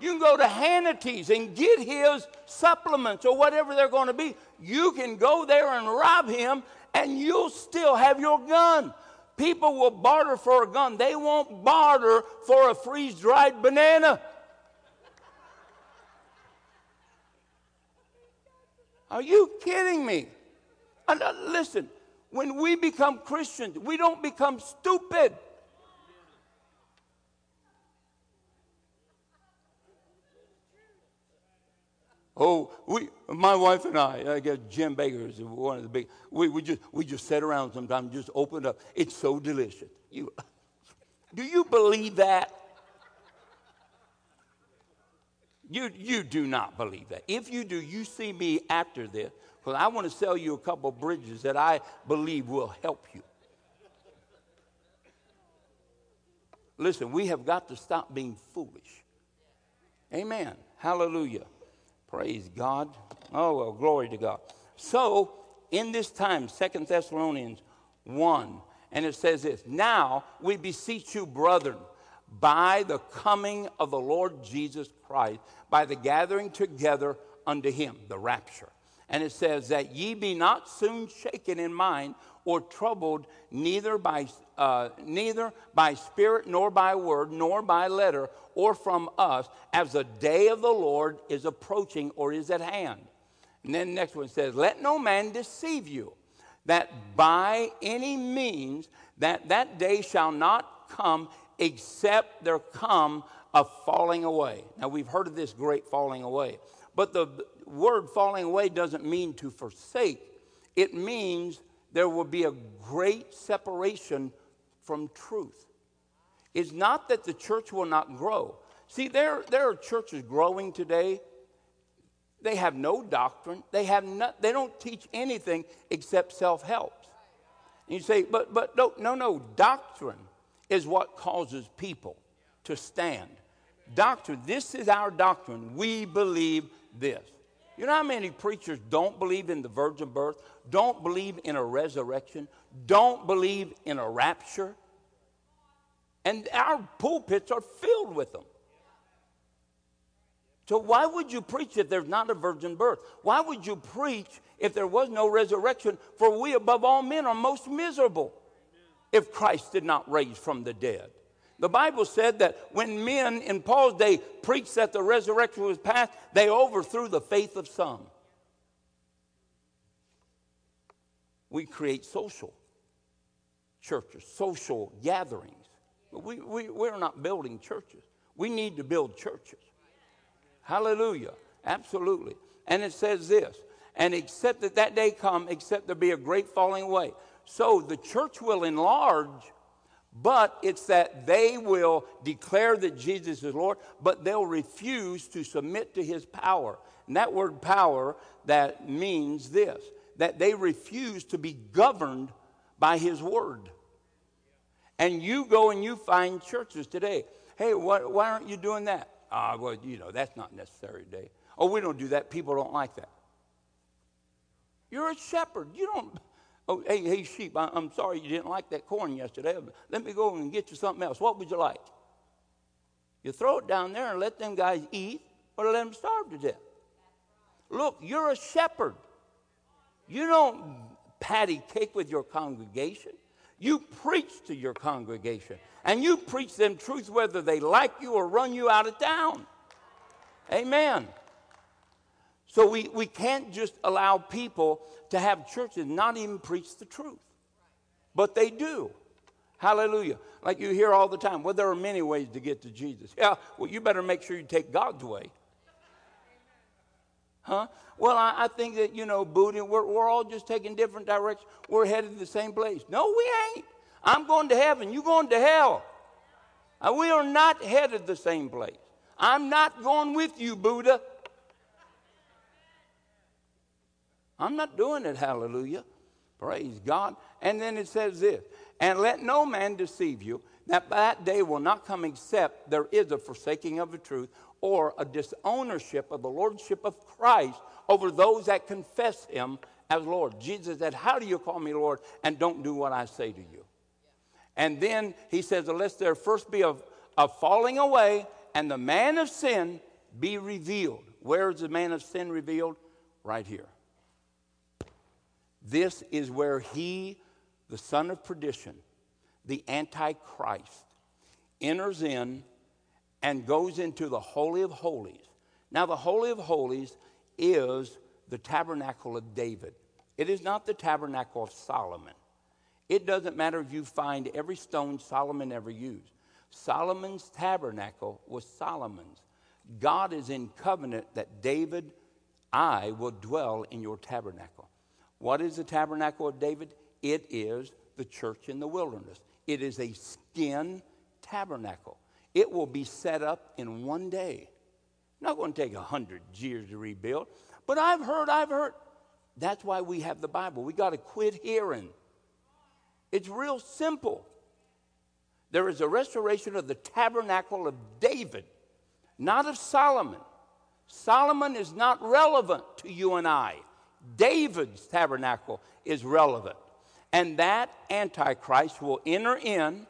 You can go to Hannity's and get his supplements or whatever they're going to be. You can go there and rob him, and you'll still have your gun. People will barter for a gun, they won't barter for a freeze dried banana. Are you kidding me? And, uh, listen, when we become Christians, we don't become stupid. Oh, we, my wife and I, I guess Jim Bakker is one of the big, we, we, just, we just sit around sometimes, just open up. It's so delicious. You, do you believe that? You, you do not believe that. If you do, you see me after this, because I want to sell you a couple bridges that I believe will help you. Listen, we have got to stop being foolish. Amen. Hallelujah. Praise God. Oh, well, glory to God. So, in this time, Second Thessalonians 1, and it says this Now we beseech you, brethren, by the coming of the Lord Jesus Christ, by the gathering together unto him, the rapture. And it says that ye be not soon shaken in mind or troubled, neither by, uh, neither by spirit, nor by word, nor by letter, or from us, as the day of the Lord is approaching or is at hand. And then the next one says, Let no man deceive you, that by any means that that day shall not come, except there come a falling away. Now we've heard of this great falling away. But the word falling away doesn't mean to forsake. It means there will be a great separation from truth. It's not that the church will not grow. See, there, there are churches growing today. They have no doctrine. They, have not, they don't teach anything except self help. And you say, but, but no, no, no. Doctrine is what causes people to stand. Doctrine, this is our doctrine. We believe this. You know how many preachers don't believe in the virgin birth, don't believe in a resurrection, don't believe in a rapture? And our pulpits are filled with them. So, why would you preach if there's not a virgin birth? Why would you preach if there was no resurrection? For we, above all men, are most miserable if Christ did not raise from the dead. The Bible said that when men in Paul's day preached that the resurrection was past, they overthrew the faith of some. We create social churches, social gatherings. We, we, we're not building churches. We need to build churches. Hallelujah. Absolutely. And it says this, and except that that day come, except there be a great falling away. So the church will enlarge but it's that they will declare that Jesus is Lord, but they'll refuse to submit to his power. And that word power, that means this that they refuse to be governed by his word. And you go and you find churches today. Hey, what, why aren't you doing that? Ah, well, you know, that's not necessary today. Oh, we don't do that. People don't like that. You're a shepherd. You don't Oh, hey, hey, sheep, I, am sorry you didn't like that corn yesterday. Let me go and get you something else. What would you like? You throw it down there and let them guys eat, or let them starve to death. Look, you're a shepherd. You don't patty cake with your congregation. You preach to your congregation. And you preach them truth whether they like you or run you out of town. Amen. So we, we can't just allow people to have churches not even preach the truth. But they do. Hallelujah. Like you hear all the time, well, there are many ways to get to Jesus. Yeah, well, you better make sure you take God's way. Huh? Well, I, I think that, you know, Buddha, we're, we're all just taking different directions. We're headed to the same place. No, we ain't. I'm going to heaven. You're going to hell. Uh, we are not headed the same place. I'm not going with you, Buddha. I'm not doing it, hallelujah. Praise God. And then it says this And let no man deceive you, that that day will not come except there is a forsaking of the truth or a disownership of the lordship of Christ over those that confess him as Lord. Jesus said, How do you call me Lord and don't do what I say to you? And then he says, Unless there first be a, a falling away and the man of sin be revealed. Where is the man of sin revealed? Right here. This is where he, the son of perdition, the Antichrist, enters in and goes into the Holy of Holies. Now, the Holy of Holies is the tabernacle of David, it is not the tabernacle of Solomon. It doesn't matter if you find every stone Solomon ever used. Solomon's tabernacle was Solomon's. God is in covenant that David, I will dwell in your tabernacle. What is the tabernacle of David? It is the church in the wilderness. It is a skin tabernacle. It will be set up in one day. Not going to take a hundred years to rebuild. But I've heard, I've heard. That's why we have the Bible. We got to quit hearing. It's real simple. There is a restoration of the tabernacle of David, not of Solomon. Solomon is not relevant to you and I. David's tabernacle is relevant. And that Antichrist will enter in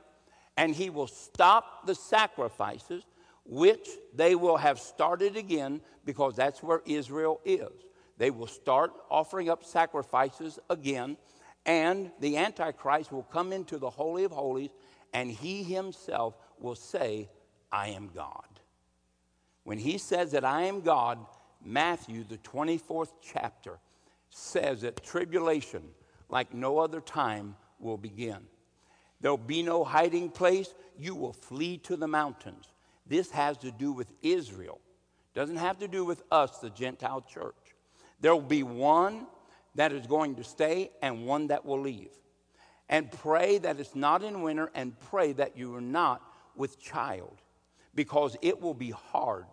and he will stop the sacrifices, which they will have started again because that's where Israel is. They will start offering up sacrifices again, and the Antichrist will come into the Holy of Holies, and he himself will say, I am God. When he says that I am God, Matthew, the 24th chapter, says that tribulation, like no other time, will begin. There'll be no hiding place. You will flee to the mountains. This has to do with Israel. Doesn't have to do with us, the Gentile church. There will be one that is going to stay and one that will leave. And pray that it's not in winter and pray that you are not with child because it will be hard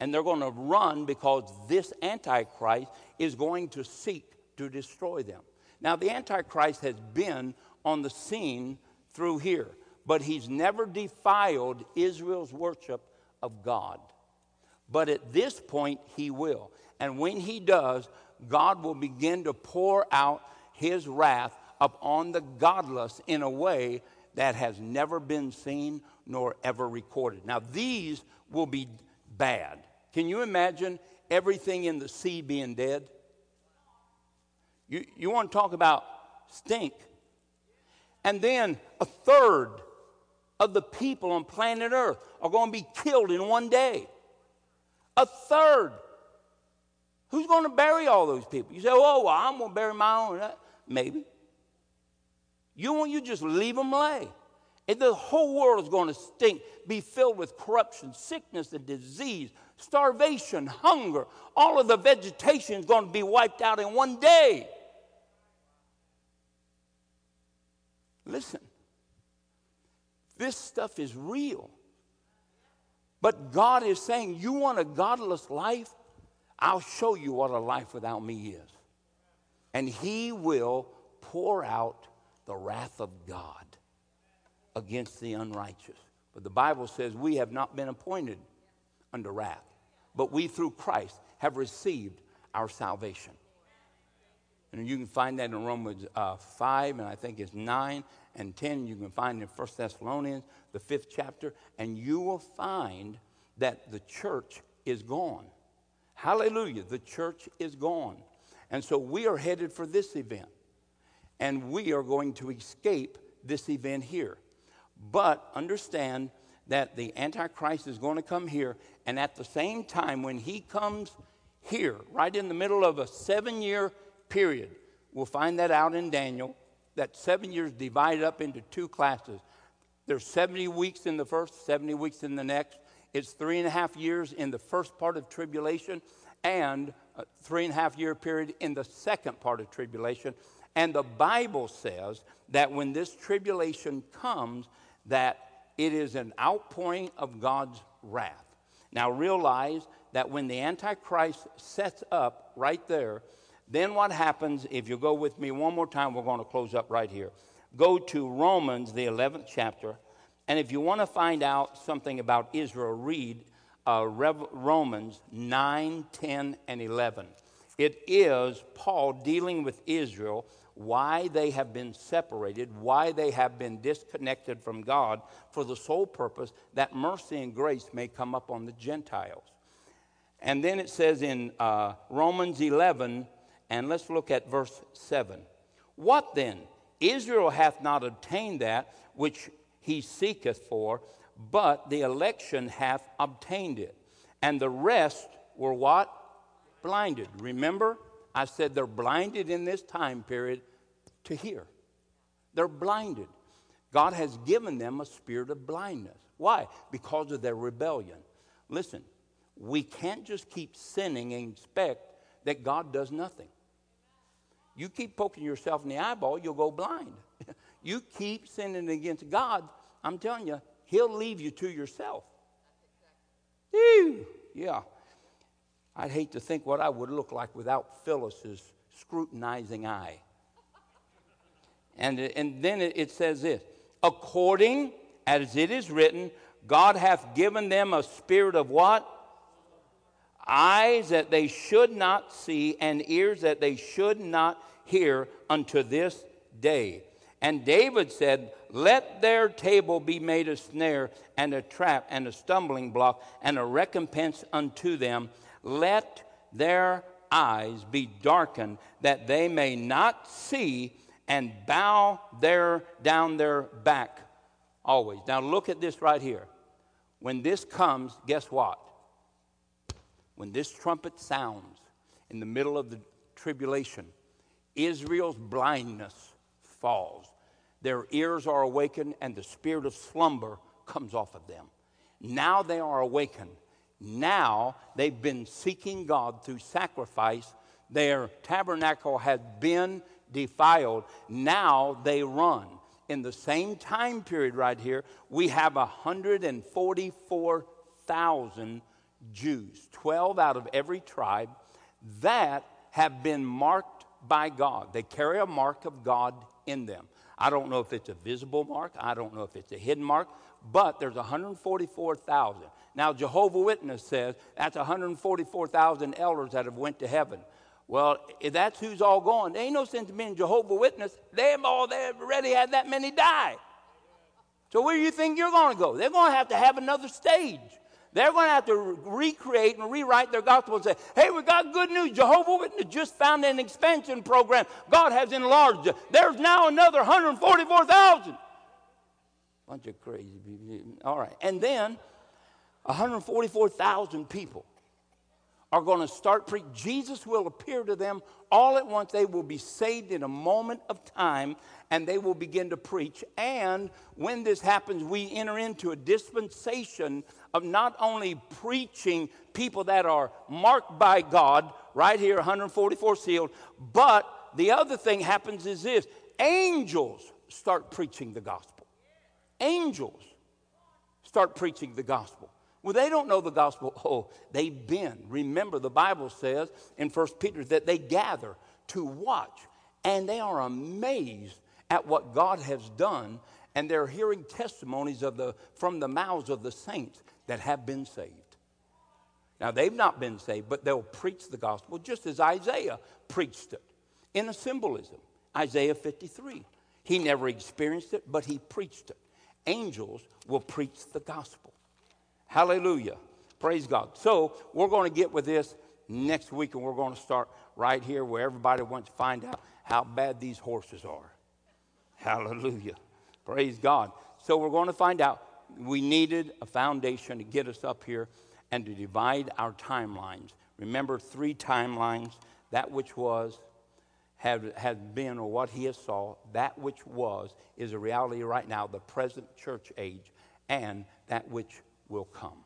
and they're going to run because this Antichrist is going to seek to destroy them. Now, the Antichrist has been on the scene through here, but he's never defiled Israel's worship of God. But at this point, he will. And when he does, God will begin to pour out his wrath upon the godless in a way that has never been seen nor ever recorded. Now, these will be bad. Can you imagine everything in the sea being dead? You, you want to talk about stink. And then a third of the people on planet Earth are going to be killed in one day. A third. Who's going to bury all those people? You say, oh, well, I'm going to bury my own. Maybe. You want you just leave them lay. And the whole world is going to stink, be filled with corruption, sickness, and disease, starvation, hunger. All of the vegetation is going to be wiped out in one day. Listen, this stuff is real. But God is saying, You want a godless life? I'll show you what a life without me is. And He will pour out the wrath of God against the unrighteous. But the Bible says we have not been appointed under wrath, but we through Christ have received our salvation. And you can find that in Romans uh, 5, and I think it's 9 and 10. You can find in 1 Thessalonians, the fifth chapter, and you will find that the church is gone. Hallelujah, the church is gone. And so we are headed for this event, and we are going to escape this event here. But understand that the Antichrist is going to come here, and at the same time, when he comes here, right in the middle of a seven year period. We'll find that out in Daniel. That seven years divided up into two classes. There's 70 weeks in the first, 70 weeks in the next. It's three and a half years in the first part of tribulation and a three and a half year period in the second part of tribulation. And the Bible says that when this tribulation comes, that it is an outpouring of God's wrath. Now realize that when the Antichrist sets up right there, then what happens, if you go with me one more time, we're going to close up right here. Go to Romans, the 11th chapter, and if you want to find out something about Israel, read uh, Rev- Romans 9, 10, and 11. It is Paul dealing with Israel, why they have been separated, why they have been disconnected from God, for the sole purpose that mercy and grace may come up on the Gentiles. And then it says in uh, Romans 11, and let's look at verse 7. What then? Israel hath not obtained that which he seeketh for, but the election hath obtained it. And the rest were what? Blinded. Remember, I said they're blinded in this time period to hear. They're blinded. God has given them a spirit of blindness. Why? Because of their rebellion. Listen, we can't just keep sinning and expect that God does nothing. You keep poking yourself in the eyeball, you'll go blind. you keep sinning against God, I'm telling you, He'll leave you to yourself. Ew, yeah. I'd hate to think what I would look like without Phyllis's scrutinizing eye. And, and then it says this according as it is written, God hath given them a spirit of what? Eyes that they should not see, and ears that they should not hear unto this day. And David said, Let their table be made a snare and a trap and a stumbling block and a recompense unto them. Let their eyes be darkened that they may not see and bow their down their back always. Now look at this right here. When this comes, guess what? When this trumpet sounds in the middle of the tribulation, Israel's blindness falls. Their ears are awakened, and the spirit of slumber comes off of them. Now they are awakened. Now they've been seeking God through sacrifice. Their tabernacle has been defiled. Now they run. In the same time period right here, we have 144,000 Jews, 12 out of every tribe, that have been marked by God. They carry a mark of God in them. I don't know if it's a visible mark, I don't know if it's a hidden mark, but there's 144,000. Now Jehovah Witness says that's 144,000 elders that have went to heaven. Well, if that's who's all going, there ain't no sense in being Jehovah Witness. They've all they've already had that many die. So where do you think you're going to go? They're going to have to have another stage. They're going to have to recreate and rewrite their gospel and say, hey, we got good news. Jehovah Witness just found an expansion program. God has enlarged. There's now another 144,000. Bunch of crazy people. All right. And then 144,000 people are going to start preaching. Jesus will appear to them all at once. They will be saved in a moment of time and they will begin to preach. And when this happens, we enter into a dispensation of not only preaching people that are marked by God, right here, 144 sealed, but the other thing happens is this angels start preaching the gospel. Angels start preaching the gospel. Well, they don't know the gospel. Oh, they've been. Remember, the Bible says in 1 Peter that they gather to watch, and they are amazed at what God has done, and they're hearing testimonies of the, from the mouths of the saints that have been saved. Now, they've not been saved, but they'll preach the gospel just as Isaiah preached it in a symbolism. Isaiah 53. He never experienced it, but he preached it. Angels will preach the gospel. Hallelujah. Praise God. So, we're going to get with this next week, and we're going to start right here where everybody wants to find out how bad these horses are. Hallelujah. Praise God. So, we're going to find out we needed a foundation to get us up here and to divide our timelines. Remember three timelines that which was, had, had been, or what he has saw, that which was is a reality right now, the present church age, and that which will come.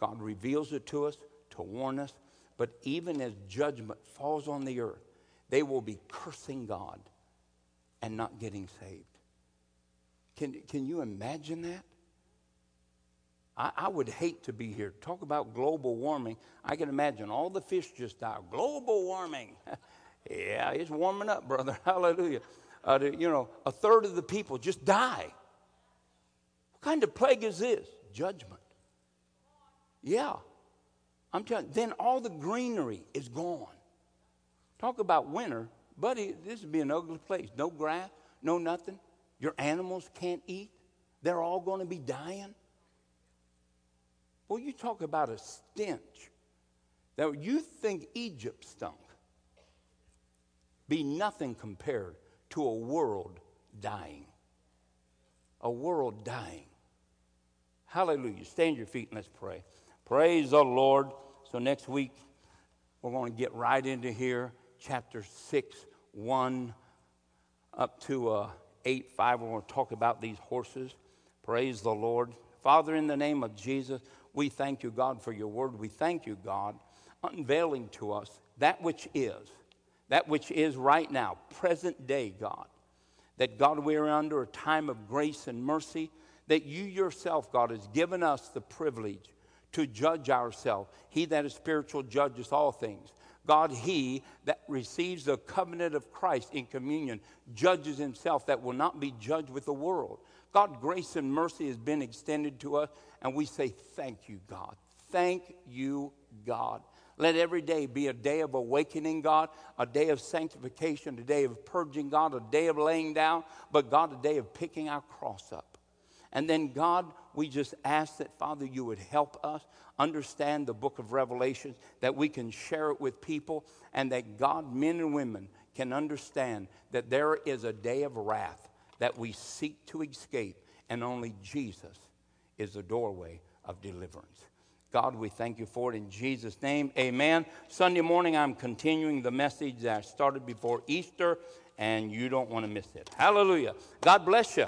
God reveals it to us to warn us, but even as judgment falls on the earth, they will be cursing God and not getting saved. Can, can you imagine that? I, I, would hate to be here. Talk about global warming. I can imagine all the fish just died. Global warming. yeah, it's warming up, brother. Hallelujah. Uh, you know, a third of the people just die. What kind of plague is this? Judgment. Yeah. I'm telling then all the greenery is gone. Talk about winter. Buddy, this would be an ugly place. No grass, no nothing. Your animals can't eat. They're all going to be dying. Well, you talk about a stench that you think Egypt stunk. Be nothing compared to a world dying. A world dying. Hallelujah. Stand your feet and let's pray. Praise the Lord. So next week, we're going to get right into here, chapter 6, 1 up to uh, 8, 5. We're going to talk about these horses. Praise the Lord. Father, in the name of Jesus, we thank you, God, for your word. We thank you, God, unveiling to us that which is, that which is right now, present day, God. That, God, we are under a time of grace and mercy, that you yourself, God, has given us the privilege to judge ourselves. He that is spiritual judges all things. God, he that receives the covenant of Christ in communion, judges himself that will not be judged with the world. God, grace and mercy has been extended to us, and we say, Thank you, God. Thank you, God. Let every day be a day of awakening, God, a day of sanctification, a day of purging, God, a day of laying down, but God, a day of picking our cross up. And then, God, we just ask that, Father, you would help us understand the book of Revelation, that we can share it with people, and that God, men and women, can understand that there is a day of wrath that we seek to escape, and only Jesus is the doorway of deliverance. God, we thank you for it in Jesus' name. Amen. Sunday morning, I'm continuing the message that I started before Easter, and you don't want to miss it. Hallelujah. God bless you.